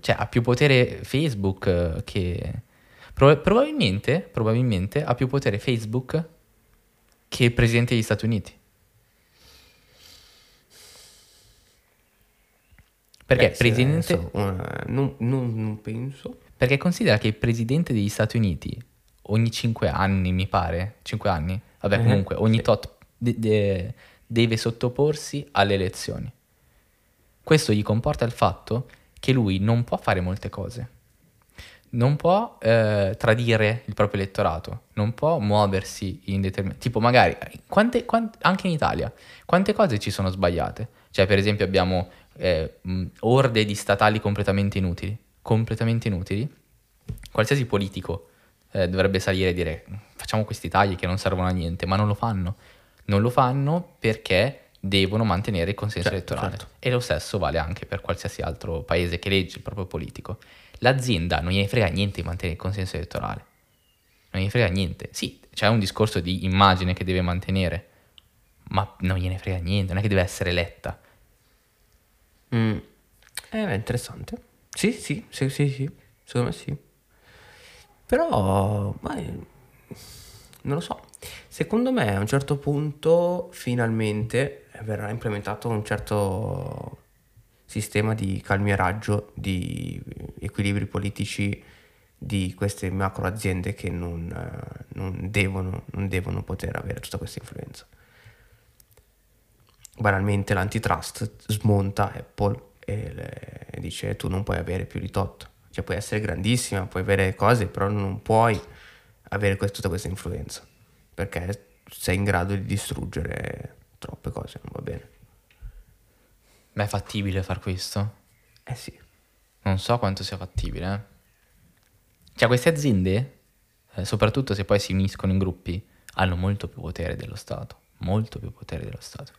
Cioè, ha più potere Facebook eh, che... Pro- probabilmente, probabilmente ha più potere Facebook che il presidente degli Stati Uniti. Perché, Beh, presidente, adesso, eh, non, non- non penso. perché considera che il presidente degli Stati Uniti ogni 5 anni, mi pare, 5 anni, vabbè Mhm, comunque, ogni tot de- de- deve sottoporsi alle elezioni. Questo gli comporta il fatto che lui non può fare molte cose. Non può eh, tradire il proprio elettorato, non può muoversi in determinati... Tipo magari, quante, quan- anche in Italia, quante cose ci sono sbagliate? Cioè per esempio abbiamo eh, mh, orde di statali completamente inutili, completamente inutili. Qualsiasi politico eh, dovrebbe salire e dire facciamo questi tagli che non servono a niente, ma non lo fanno. Non lo fanno perché devono mantenere il consenso Certo, elettorale. certo. E lo stesso vale anche per qualsiasi altro paese che legge il proprio politico. L'azienda non gliene frega niente di mantenere il consenso elettorale. Non gliene frega niente. Sì, c'è un discorso di immagine che deve mantenere, ma non gliene frega niente, non è che deve essere eletta. Mm. Eh, beh, interessante. Sì, sì, sì, sì, sì, secondo me sì. Però, ma, eh, non lo so. Secondo me a un certo punto finalmente verrà implementato un certo sistema di calmieraggio, di equilibri politici di queste macro aziende che non, eh, non devono, non devono poter avere tutta questa influenza. Banalmente l'antitrust smonta Apple e, le- dice tu non puoi avere più di tot. Cioè puoi essere grandissima, puoi avere cose, però non puoi avere quest- tutta questa influenza. Perché sei in grado di distruggere troppe cose, non va bene. Ma è fattibile far questo? Eh sì. Non so quanto sia fattibile. eh. Cioè, queste aziende, eh, soprattutto se poi si uniscono in gruppi, hanno molto più potere dello Stato. Molto più potere dello Stato.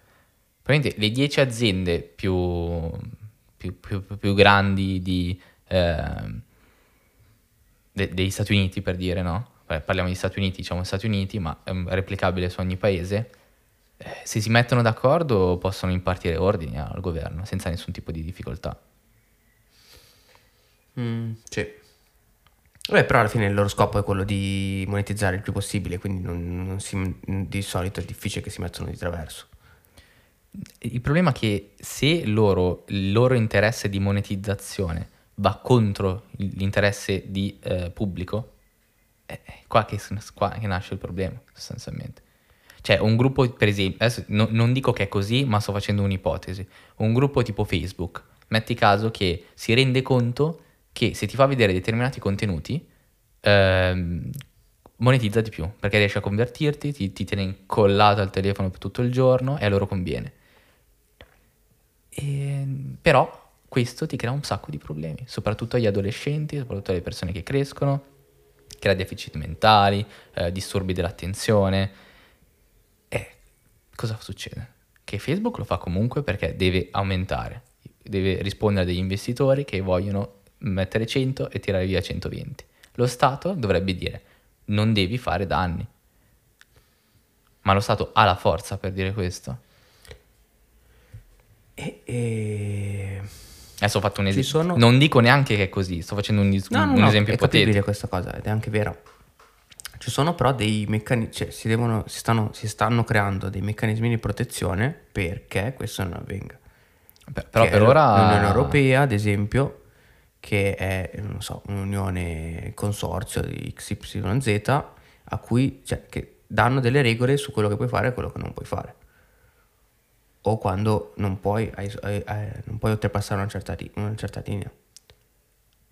Probabilmente le 10 aziende più, più, più- più- grandi di, ehm, de- degli Stati Uniti, per dire, no? Beh, parliamo di Stati Uniti, diciamo Stati Uniti, ma è replicabile su ogni paese. Eh, se si mettono d'accordo possono impartire ordini al governo senza nessun tipo di difficoltà. Mm, sì. Beh, però alla fine il loro scopo è quello di monetizzare il più possibile, quindi non, non si- di solito è difficile che si mettano di traverso. Il problema è che se loro, il loro interesse di monetizzazione va contro l'interesse di eh, pubblico, è qua che, qua che nasce il problema, sostanzialmente. Cioè, un gruppo, per esempio, adesso no- non dico che è così, ma sto facendo un'ipotesi. Un gruppo tipo Facebook, metti caso che si rende conto che se ti fa vedere determinati contenuti, ehm, monetizza di più, perché riesce a convertirti, ti, ti tiene incollato al telefono per tutto il giorno e a loro conviene. E, però questo ti crea un sacco di problemi, soprattutto agli adolescenti, soprattutto alle persone che crescono, crea deficit mentali, eh, disturbi dell'attenzione. E cosa succede? Che Facebook lo fa comunque perché deve aumentare, deve rispondere a degli investitori che vogliono mettere 100 e tirare via 120. Lo Stato dovrebbe dire non devi fare danni. Ma lo Stato ha la forza per dire questo? E, e- Adesso ho fatto un esempio. sono- Non dico neanche che è così, sto facendo un, dis- No, un no, esempio è ipotetico. questa cosa ed è anche vero. Ci sono però dei meccanismi, cioè si, devono, si, stanno, si stanno creando dei meccanismi di protezione perché questo non avvenga. Per- però Che per è ora... L'Unione Europea, ad esempio, che è, non so, un'unione consorzio di XYZ, a cui, cioè, che danno delle regole su quello che puoi fare e quello che non puoi fare. O quando non puoi, non puoi oltrepassare una certa, una certa linea.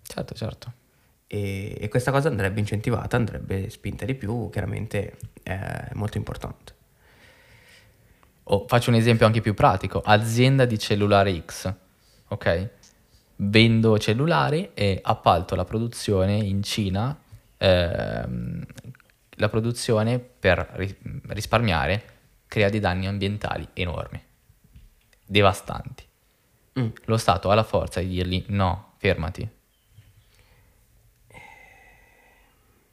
Certo, certo. E, e questa cosa andrebbe incentivata, andrebbe spinta di più, chiaramente è molto importante. O faccio un esempio anche più pratico. Azienda di cellulare X, ok? Vendo cellulari e appalto la produzione in Cina, ehm, la produzione per ri- risparmiare crea dei danni ambientali enormi, devastanti. Mm. Lo Stato ha la forza di dirgli no, fermati.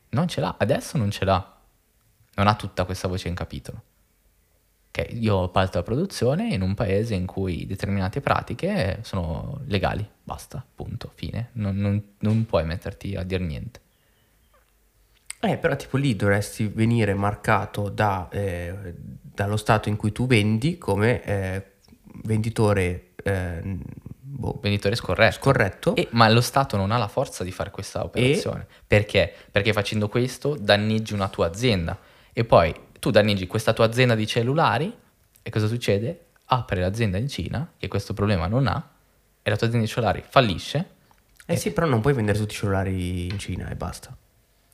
Non ce l'ha, adesso non ce l'ha. Non ha tutta questa voce in capitolo. Ok, io parto la produzione in un paese in cui determinate pratiche sono legali, basta, punto, fine. Non, non- non puoi metterti a dire niente. Eh, però tipo lì dovresti venire marcato da, eh, dallo stato in cui tu vendi come eh, venditore eh, boh, Venditore scorretto. scorretto. E- ma lo Stato non ha la forza di fare questa operazione. Perché? Perché facendo questo danneggi una tua azienda. E poi tu danneggi questa tua azienda di cellulari e cosa succede? Apre l'azienda in Cina, che questo problema non ha, e la tua azienda di cellulari fallisce. Eh sì, però non puoi vendere tutti i cellulari in Cina e basta.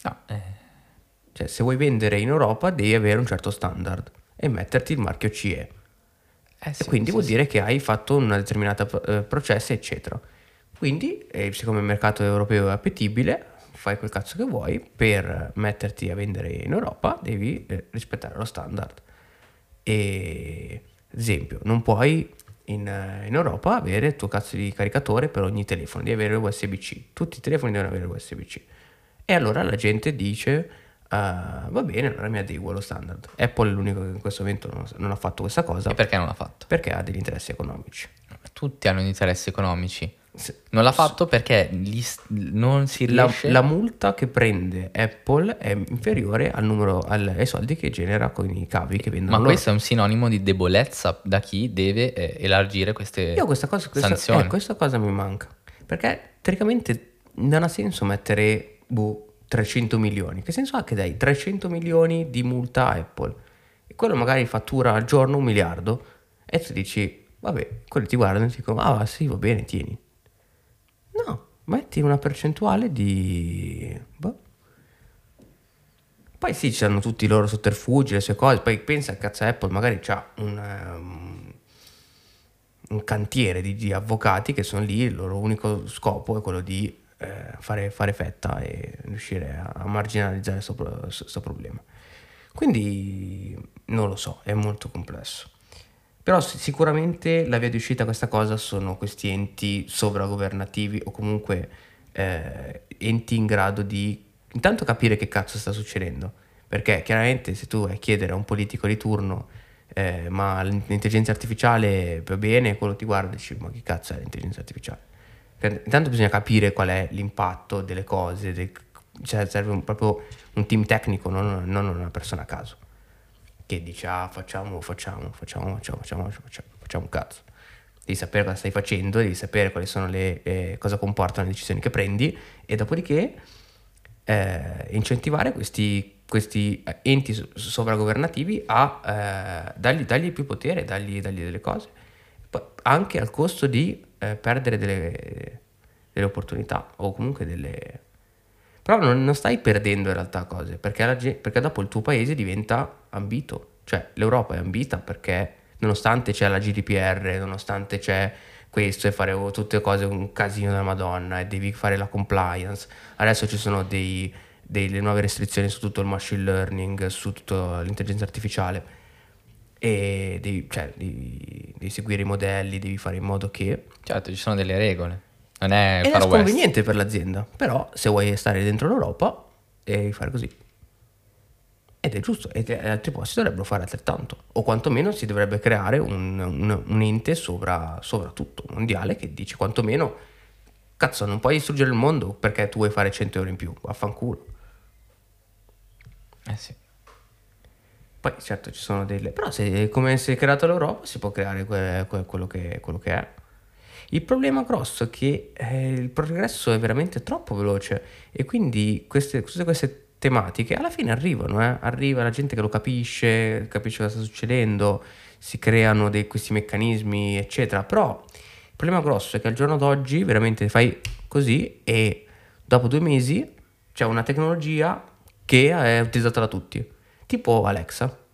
No, eh, Cioè, se vuoi vendere in Europa devi avere un certo standard e metterti il marchio CE. Eh sì, quindi sì, vuol sì. dire che hai fatto una determinata eh, processo, eccetera. Quindi, eh, siccome il mercato europeo è appetibile, fai quel cazzo che vuoi, per metterti a vendere in Europa devi eh, rispettare lo standard. E, ad esempio, non puoi in, eh, in Europa avere il tuo cazzo di caricatore per ogni telefono, devi avere USB-C. Tutti i telefoni devono avere USB-C. E allora la gente dice, "Ah, va bene, allora mi adeguo allo standard. Apple è l'unico che in questo momento non, non ha fatto questa cosa E perché non l'ha fatto? perché ha degli interessi economici. Tutti hanno interessi economici. Se- Non l'ha fatto perché gli s- non si La, riesce... la multa che prende Apple è inferiore al numero, al- ai soldi che genera con i cavi che vendono Ma loro. questo è un sinonimo di debolezza da chi deve eh, elargire queste Io questa cosa, questa, sanzioni. eh, questa cosa mi manca. Perché teoricamente non ha senso mettere boh, 300 milioni. Che senso ha che dai 300 milioni di multa a Apple? E quello magari fattura al giorno un miliardo e tu dici, vabbè, quelli ti guardano e ti dicono, ah sì, va bene, tieni. No, metti una percentuale di... boh, Poi sì, ci hanno tutti i loro sotterfugi, le sue cose. Poi pensa cazzo Apple magari ha un, um, un cantiere di, di, avvocati che sono lì, il loro unico scopo è quello di eh, fare, fare, fetta e riuscire a, marginalizzare questo problema. Quindi non lo so, è molto complesso. Però sicuramente la via di uscita a questa cosa sono questi enti sovragovernativi o comunque eh, enti in grado di intanto capire che cazzo sta succedendo, perché chiaramente se tu vai a chiedere a un politico di turno eh, ma l'intelligenza artificiale va bene, quello ti guarda e dici ma che cazzo è l'intelligenza artificiale? Intanto bisogna capire qual è l'impatto delle cose, del, cioè serve un, proprio un team tecnico, non, non, una persona a caso, che dice ah facciamo, facciamo, facciamo, facciamo, facciamo, facciamo, facciamo un cazzo. Devi sapere cosa stai facendo, devi sapere quali sono le, eh, cosa comportano le decisioni che prendi e dopodiché eh, incentivare questi, questi, enti sovragovernativi a eh, dargli, dargli, più potere, dargli, dargli, delle cose, anche al costo di eh, perdere delle, delle, opportunità o comunque delle... Però non, non stai perdendo in realtà cose, perché, la, perché dopo il tuo paese diventa ambito, cioè l'Europa è ambita perché nonostante c'è la GDPR, nonostante c'è questo e fare tutte cose un casino della Madonna e devi fare la compliance. Adesso ci sono dei, delle nuove restrizioni su tutto il machine learning, su tutta l'intelligenza artificiale e devi, cioè, devi, devi, seguire i modelli, devi fare in modo che... Certo, ci sono delle regole. Non è Ed è sconveniente per l'azienda, però se vuoi stare dentro l'Europa devi fare così. Ed è giusto, e altri posti dovrebbero fare altrettanto, o quantomeno si dovrebbe creare un, un, un ente sovra, sovra, tutto, mondiale, che dice quantomeno, cazzo, non puoi distruggere il mondo perché tu vuoi fare 100 euro in più, vaffanculo. Eh sì. Poi certo ci sono delle... però se come si è creata l'Europa si può creare que, que, quello, che, quello, che, è. Il problema grosso è che eh, il progresso è veramente troppo veloce e quindi queste, tutte queste tematiche alla fine arrivano, eh? arriva la gente che lo capisce, capisce cosa sta succedendo, si creano dei, questi meccanismi, eccetera. Però il problema grosso è che al giorno d'oggi veramente fai così e dopo due mesi c'è una tecnologia che è utilizzata da tutti, tipo Alexa.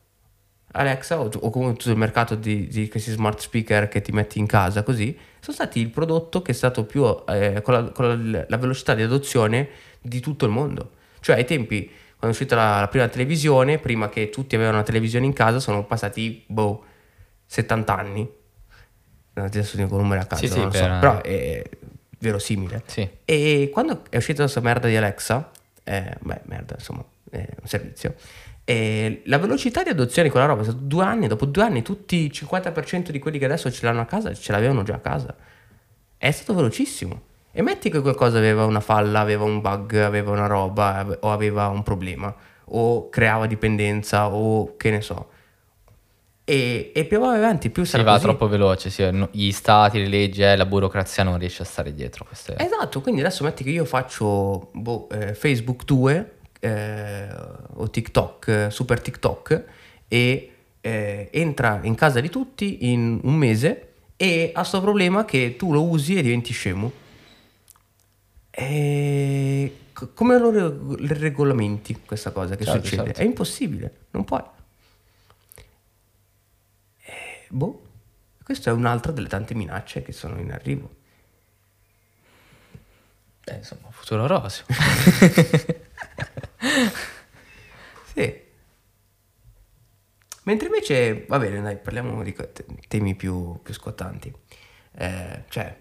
Alexa o, o comunque tutto il mercato di, di, questi smart speaker che ti metti in casa così, sono stati il prodotto che è stato più eh, con, la, con la, la velocità di adozione di tutto il mondo cioè ai tempi, quando è uscita la, la prima televisione, prima che tutti avevano una televisione in casa, sono passati, boh, 70 anni. Adesso dico numeri a caso, sì, non sì, so, per... però è verosimile. Sì. E quando è uscita questa merda di Alexa, eh, beh, merda, insomma, è un servizio. E la velocità di adozione di quella roba è stato due anni. Dopo due anni, tutti il 50% di quelli che adesso ce l'hanno a casa ce l'avevano già a casa. È stato velocissimo. E metti che qualcosa aveva una falla, aveva un bug, aveva una roba o aveva un problema o creava dipendenza o che ne so. E, e più va avanti più sarà si va così. troppo veloce, sì, gli stati, le leggi, eh, la burocrazia non riesce a stare dietro. Queste... Esatto, quindi adesso metti che io faccio boh, eh, Facebook 2 eh, o TikTok, eh, Super TikTok e eh, entra in casa di tutti in un mese e ha questo problema che tu lo usi e diventi scemo. E come lo regolamenti questa cosa che certo, succede? Certo. È impossibile, non puoi. E, boh, questa è un'altra delle tante minacce che sono in arrivo. Beh, insomma, futuro roseo. *laughs* *laughs* sì. Mentre invece, va bene, dai, parliamo di temi più, più scottanti. Eh, cioè,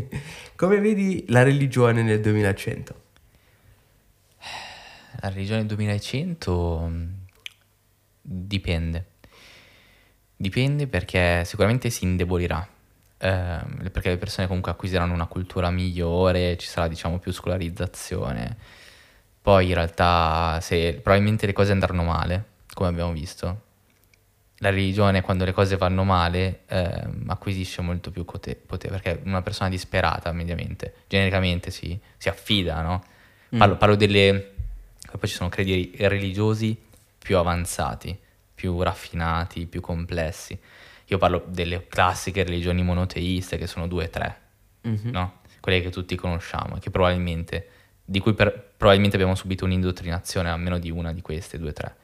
*laughs* come vedi la religione nel 2100? La religione nel 2100 mm, dipende. Dipende perché sicuramente si indebolirà. Eh, perché le persone comunque acquisiranno una cultura migliore, ci sarà diciamo più scolarizzazione. Poi in realtà se probabilmente le cose andranno male, come abbiamo visto, la religione quando le cose vanno male eh, acquisisce molto più potere, perché una persona disperata mediamente, genericamente si, si affida, no? Mm. Parlo, mm. parlo delle... poi ci sono credi religiosi più avanzati, più raffinati, più complessi. Io parlo delle classiche religioni monoteiste che sono due o tre, mm-hmm. no? Quelle che tutti conosciamo e che probabilmente di cui per- probabilmente abbiamo subito un'indottrinazione, almeno di una di queste, due o tre.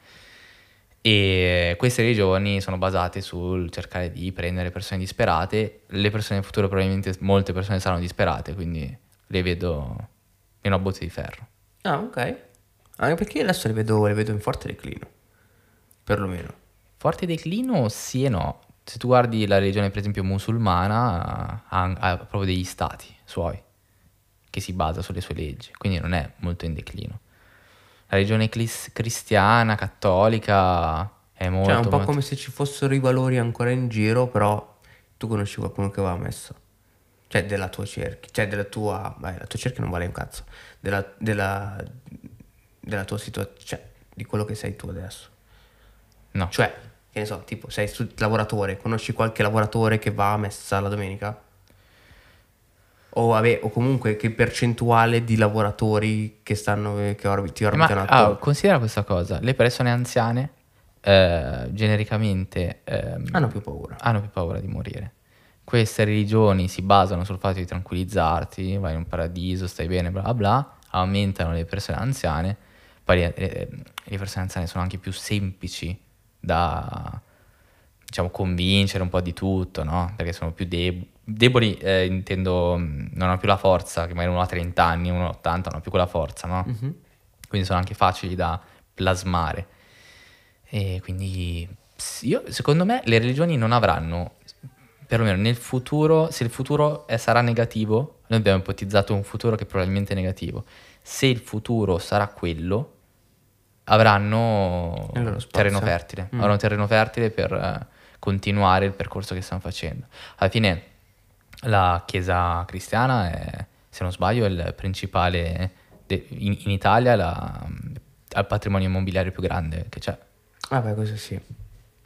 E queste religioni sono basate sul cercare di prendere persone disperate. Le persone in futuro probabilmente molte persone saranno disperate, quindi le vedo in una botte di ferro. Ah, ok. Anche perché adesso le vedo, le vedo in forte declino. Perlomeno. Forte declino sì e no. Se tu guardi la religione per esempio musulmana ha, ha proprio degli stati suoi che si basa sulle sue leggi, quindi non è molto in declino. La religione clis- cristiana, cattolica è molto... Cioè, è un po' molto- come se ci fossero i valori ancora in giro, però tu conosci qualcuno che va messo. Cioè, della tua cerchia. Cioè, della tua... Beh, la tua cerchia non vale un cazzo. Della, della, della tua situazione... Cioè, di quello che sei tu adesso. No, Cioè, che ne so, tipo, sei lavoratore, conosci qualche lavoratore che va a messa la domenica? O, vabbè, o comunque che percentuale di lavoratori che stanno, che orbi- ti Ma orbitano ah, attorno? considera questa cosa, le persone anziane eh, genericamente ehm, Hanno più paura. hanno più paura di morire. Queste religioni si basano sul fatto di tranquillizzarti, vai in un paradiso, stai bene, bla bla aumentano le persone anziane, poi eh, eh, le persone anziane sono anche più semplici da, diciamo, convincere un po' di tutto, no? Perché sono più deb- deboli, eh, intendo, mh, non hanno più la forza, che magari uno ha 30 anni, uno ha 80, non ha più quella forza, no? Mhm. quindi sono anche facili da plasmare. E quindi io, secondo me le religioni non avranno, perlomeno nel futuro, se il futuro è- sarà negativo, noi abbiamo ipotizzato un futuro che probabilmente è negativo, se il futuro sarà quello, avranno terreno fertile, Mm. avranno terreno fertile per eh, continuare il percorso che stanno facendo. Alla fine la Chiesa cristiana è, se non sbaglio, è il principale de- in, in Italia la- ha il patrimonio immobiliare più grande che c'è, Vabbè, questo sì.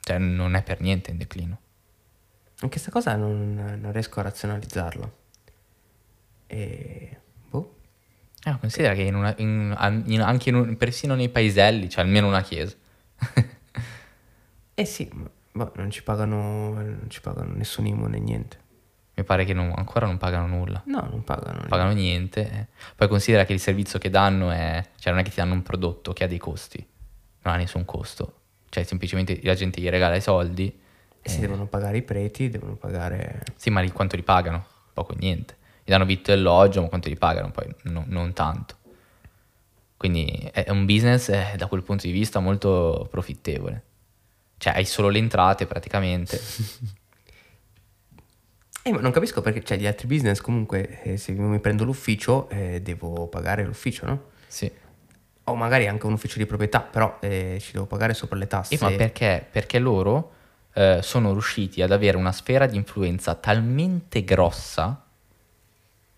cioè non è per niente in declino. Anche questa cosa non, non riesco a razionalizzarla. E... Boh. Eh, considera che in una- in- in- anche un- persino nei paeselli c'è almeno una chiesa. *laughs* Eh sì, ma boh, non ci pagano, non ci pagano nessun né niente. Mi pare che non- ancora non pagano nulla. No, non pagano. Non pagano niente. eh. Poi considera che il servizio che danno è... Cioè non è che ti danno un prodotto che ha dei costi. Non ha nessun costo. Cioè semplicemente la gente gli regala i soldi. E si devono pagare i preti, devono pagare... Sì, ma quanto li pagano? Poco e niente. Gli danno vitto e alloggio, ma quanto li pagano? Poi no- non tanto. Quindi è è un business eh, da quel punto di vista molto profittevole. Cioè hai solo le entrate praticamente. *laughs* Eh, ma non capisco perché, cioè, gli altri business comunque, eh, se mi prendo l'ufficio, eh, devo pagare l'ufficio, no? sì. O magari anche un ufficio di proprietà, però eh, ci devo pagare sopra le tasse. Eh, ma perché? Perché loro eh, sono riusciti ad avere una sfera di influenza talmente grossa.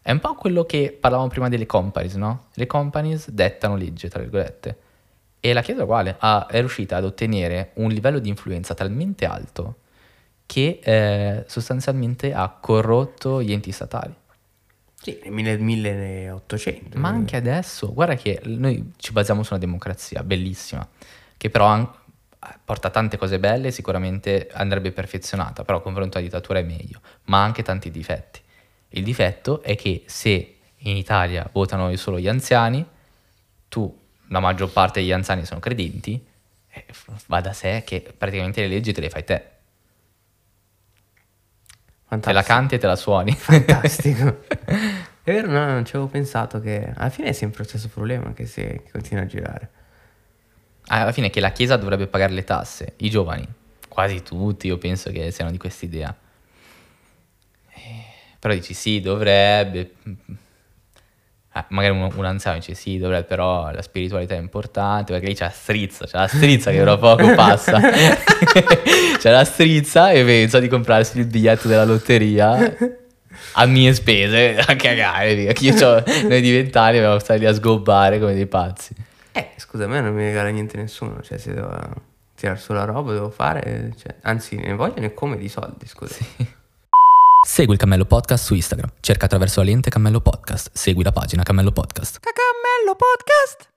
È un po' quello che parlavamo prima delle companies, no? Le companies dettano legge, tra virgolette. E la Chiesa è uguale, ha- è riuscita ad ottenere un livello di influenza talmente alto che eh, sostanzialmente ha corrotto gli enti statali. Sì, nel mille- 1800. Ma anche adesso, guarda che noi ci basiamo su una democrazia bellissima, che però an- porta tante cose belle, sicuramente andrebbe perfezionata, però confronto alla dittatura è meglio, ma ha anche tanti difetti. Il difetto è che se in Italia votano solo gli anziani, tu, la maggior parte degli anziani sono credenti, eh, va da sé che praticamente le leggi te le fai te, te la Fantastico. canti e te la suoni. Fantastico. *laughs* È vero, no, non ci avevo pensato che alla fine è sempre lo stesso problema che, si, che continua a girare. alla fine che la Chiesa dovrebbe pagare le tasse, i giovani, quasi tutti, io penso che siano di quest'idea. Eh, Però dici sì, dovrebbe. Eh, magari un, un anziano dice sì, dovrebbe, però la spiritualità è importante, perché lì c'è la strizza, c'è la strizza che tra poco passa. *laughs* c'è la strizza e pensa di comprarsi il biglietto della lotteria a mie spese, a cagare, via. Che io c'ho- noi di vent'anni abbiamo stati lì a sgobbare come dei pazzi. Eh, scusa, a me non mi regala niente nessuno. Cioè, se devo tirare sulla roba, devo fare. Cioè, anzi, ne voglio né come di soldi, scusa. Segui il Cammello Podcast su Instagram. Cerca attraverso la lente Cammello Podcast. Segui la pagina Cammello Podcast. Cacammello Podcast!